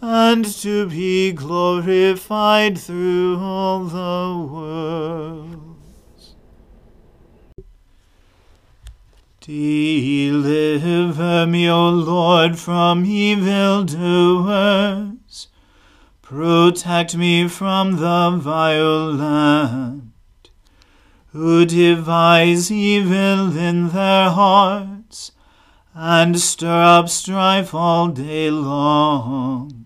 and to be glorified through all the world. Deliver me, O Lord, from evil doers Protect me from the violent, who devise evil in their hearts, and stir up strife all day long.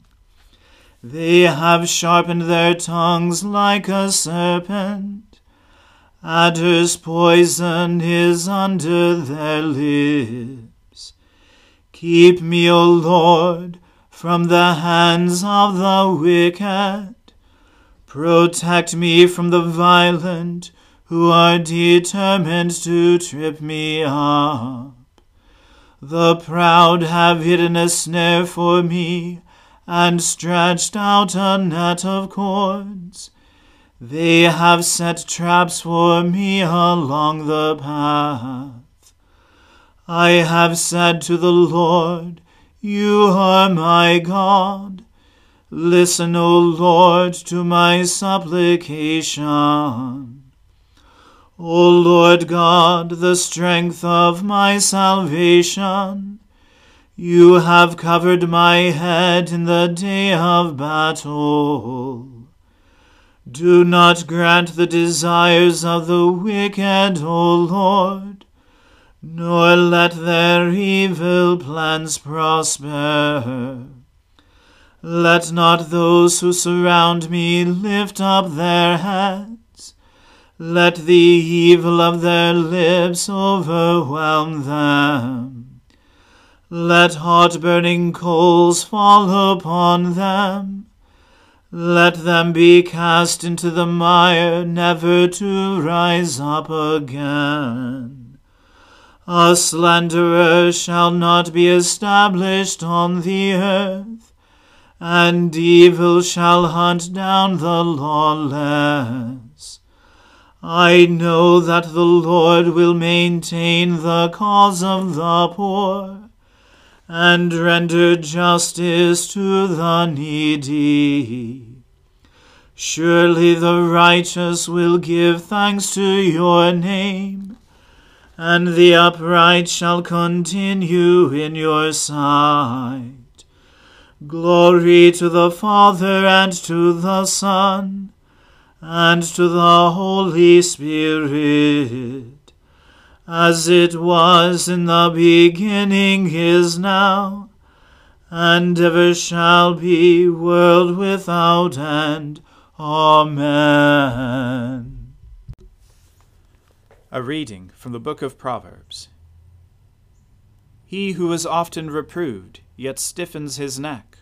They have sharpened their tongues like a serpent, adder's poison is under their lips. Keep me, O Lord, from the hands of the wicked. Protect me from the violent, who are determined to trip me up. The proud have hidden a snare for me, and stretched out a net of cords. They have set traps for me along the path. I have said to the Lord, you are my God. Listen, O Lord, to my supplication. O Lord God, the strength of my salvation, you have covered my head in the day of battle. Do not grant the desires of the wicked, O Lord nor let their evil plans prosper. Let not those who surround me lift up their heads. Let the evil of their lips overwhelm them. Let hot burning coals fall upon them. Let them be cast into the mire, never to rise up again. A slanderer shall not be established on the earth, and evil shall hunt down the lawless. I know that the Lord will maintain the cause of the poor, and render justice to the needy. Surely the righteous will give thanks to your name and the upright shall continue in your sight. Glory to the Father and to the Son and to the Holy Spirit, as it was in the beginning is now, and ever shall be, world without end. Amen. A reading from the book of Proverbs. He who is often reproved, yet stiffens his neck,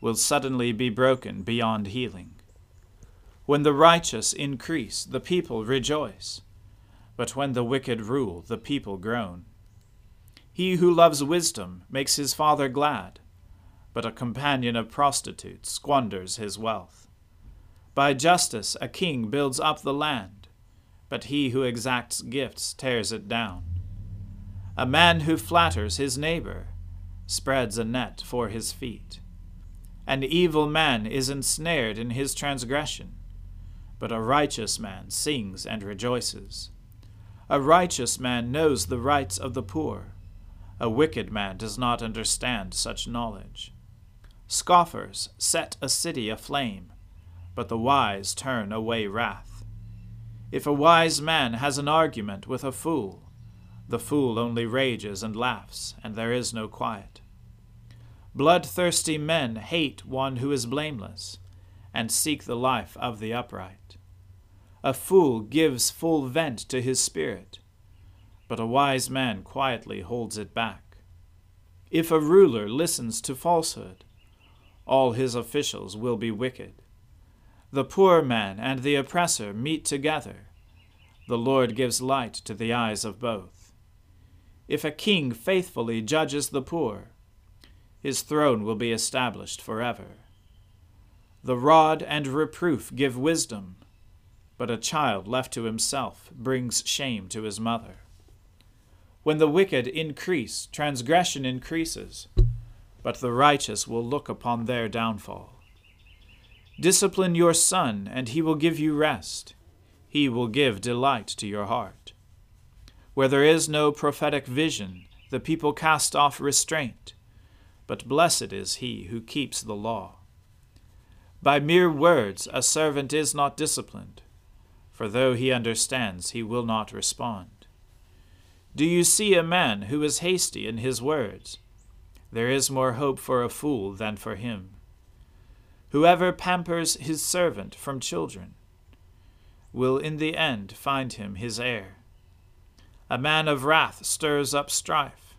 will suddenly be broken beyond healing. When the righteous increase, the people rejoice, but when the wicked rule, the people groan. He who loves wisdom makes his father glad, but a companion of prostitutes squanders his wealth. By justice a king builds up the land but he who exacts gifts tears it down. A man who flatters his neighbor spreads a net for his feet. An evil man is ensnared in his transgression, but a righteous man sings and rejoices. A righteous man knows the rights of the poor. A wicked man does not understand such knowledge. Scoffers set a city aflame, but the wise turn away wrath. If a wise man has an argument with a fool, the fool only rages and laughs, and there is no quiet. Bloodthirsty men hate one who is blameless, and seek the life of the upright. A fool gives full vent to his spirit, but a wise man quietly holds it back. If a ruler listens to falsehood, all his officials will be wicked. The poor man and the oppressor meet together. The Lord gives light to the eyes of both. If a king faithfully judges the poor, his throne will be established forever. The rod and reproof give wisdom, but a child left to himself brings shame to his mother. When the wicked increase, transgression increases, but the righteous will look upon their downfall. Discipline your son, and he will give you rest. He will give delight to your heart. Where there is no prophetic vision, the people cast off restraint, but blessed is he who keeps the law. By mere words a servant is not disciplined, for though he understands, he will not respond. Do you see a man who is hasty in his words? There is more hope for a fool than for him. Whoever pampers his servant from children will in the end find him his heir. A man of wrath stirs up strife,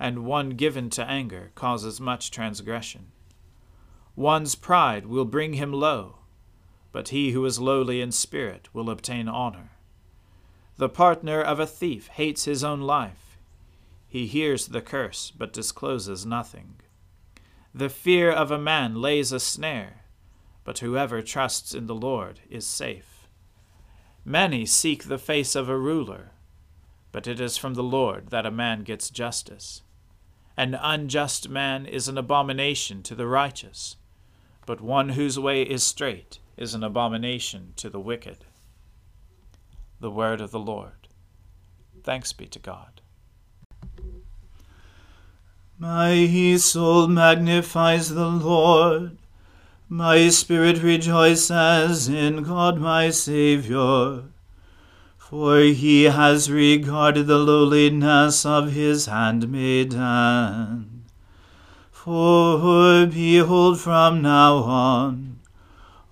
and one given to anger causes much transgression. One's pride will bring him low, but he who is lowly in spirit will obtain honor. The partner of a thief hates his own life. He hears the curse, but discloses nothing. The fear of a man lays a snare, but whoever trusts in the Lord is safe. Many seek the face of a ruler, but it is from the Lord that a man gets justice. An unjust man is an abomination to the righteous, but one whose way is straight is an abomination to the wicked. The word of the Lord. Thanks be to God. My soul magnifies the Lord. My spirit rejoices in God my Saviour. For he has regarded the lowliness of his handmaiden. For behold, from now on,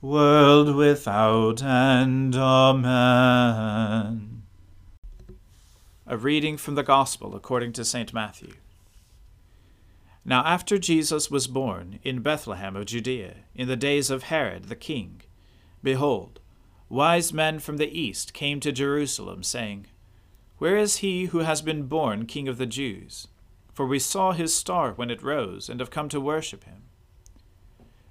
world without end. Amen. A reading from the Gospel according to St. Matthew. Now after Jesus was born in Bethlehem of Judea, in the days of Herod the king, behold, wise men from the east came to Jerusalem, saying, Where is he who has been born king of the Jews? For we saw his star when it rose, and have come to worship him.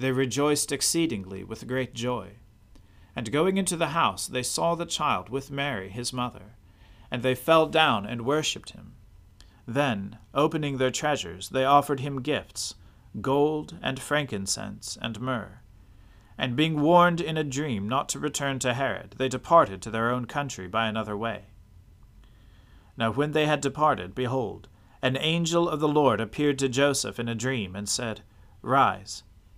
they rejoiced exceedingly with great joy. And going into the house, they saw the child with Mary his mother, and they fell down and worshipped him. Then, opening their treasures, they offered him gifts gold, and frankincense, and myrrh. And being warned in a dream not to return to Herod, they departed to their own country by another way. Now when they had departed, behold, an angel of the Lord appeared to Joseph in a dream, and said, Rise,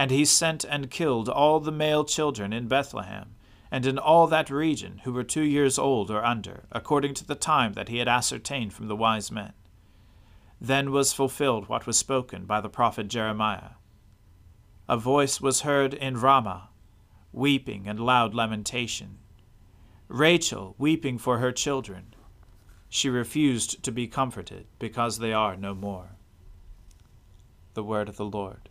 and he sent and killed all the male children in Bethlehem and in all that region who were two years old or under, according to the time that he had ascertained from the wise men. Then was fulfilled what was spoken by the prophet Jeremiah. A voice was heard in Ramah, weeping and loud lamentation. Rachel weeping for her children. She refused to be comforted because they are no more. The word of the Lord.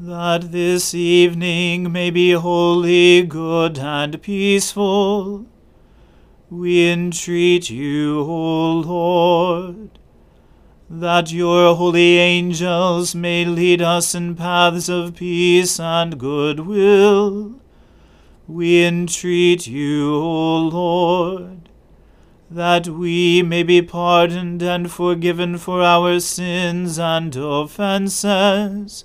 That this evening may be holy, good, and peaceful, we entreat you, O Lord, that your holy angels may lead us in paths of peace and goodwill. We entreat you, O Lord that we may be pardoned and forgiven for our sins and offences.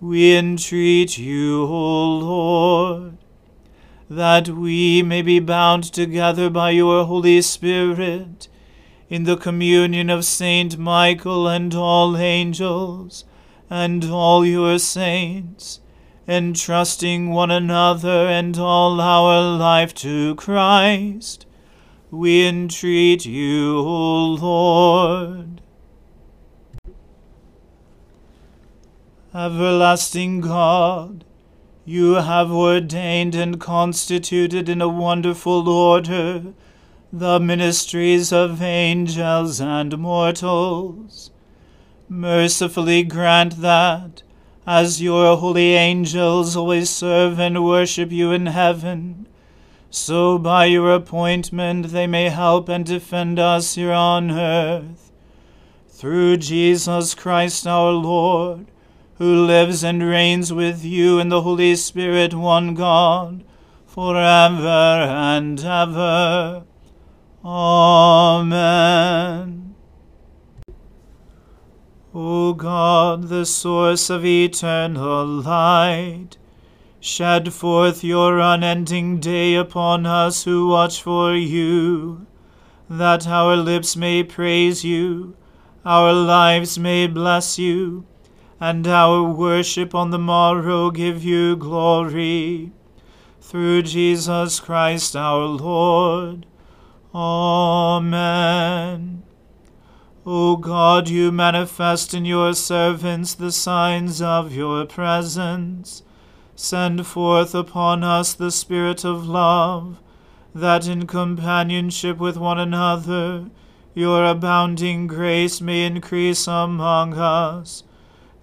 We entreat you, O Lord, that we may be bound together by your Holy Spirit in the communion of Saint Michael and all angels and all your saints, entrusting one another and all our life to Christ we entreat you, O Lord. Everlasting God, you have ordained and constituted in a wonderful order the ministries of angels and mortals. Mercifully grant that, as your holy angels always serve and worship you in heaven, so by your appointment they may help and defend us here on earth. Through Jesus Christ our Lord, who lives and reigns with you in the Holy Spirit, one God, for ever and ever. Amen. O God, the source of eternal light, Shed forth your unending day upon us who watch for you, that our lips may praise you, our lives may bless you, and our worship on the morrow give you glory. Through Jesus Christ our Lord. Amen. O God, you manifest in your servants the signs of your presence Send forth upon us the Spirit of love, that in companionship with one another your abounding grace may increase among us.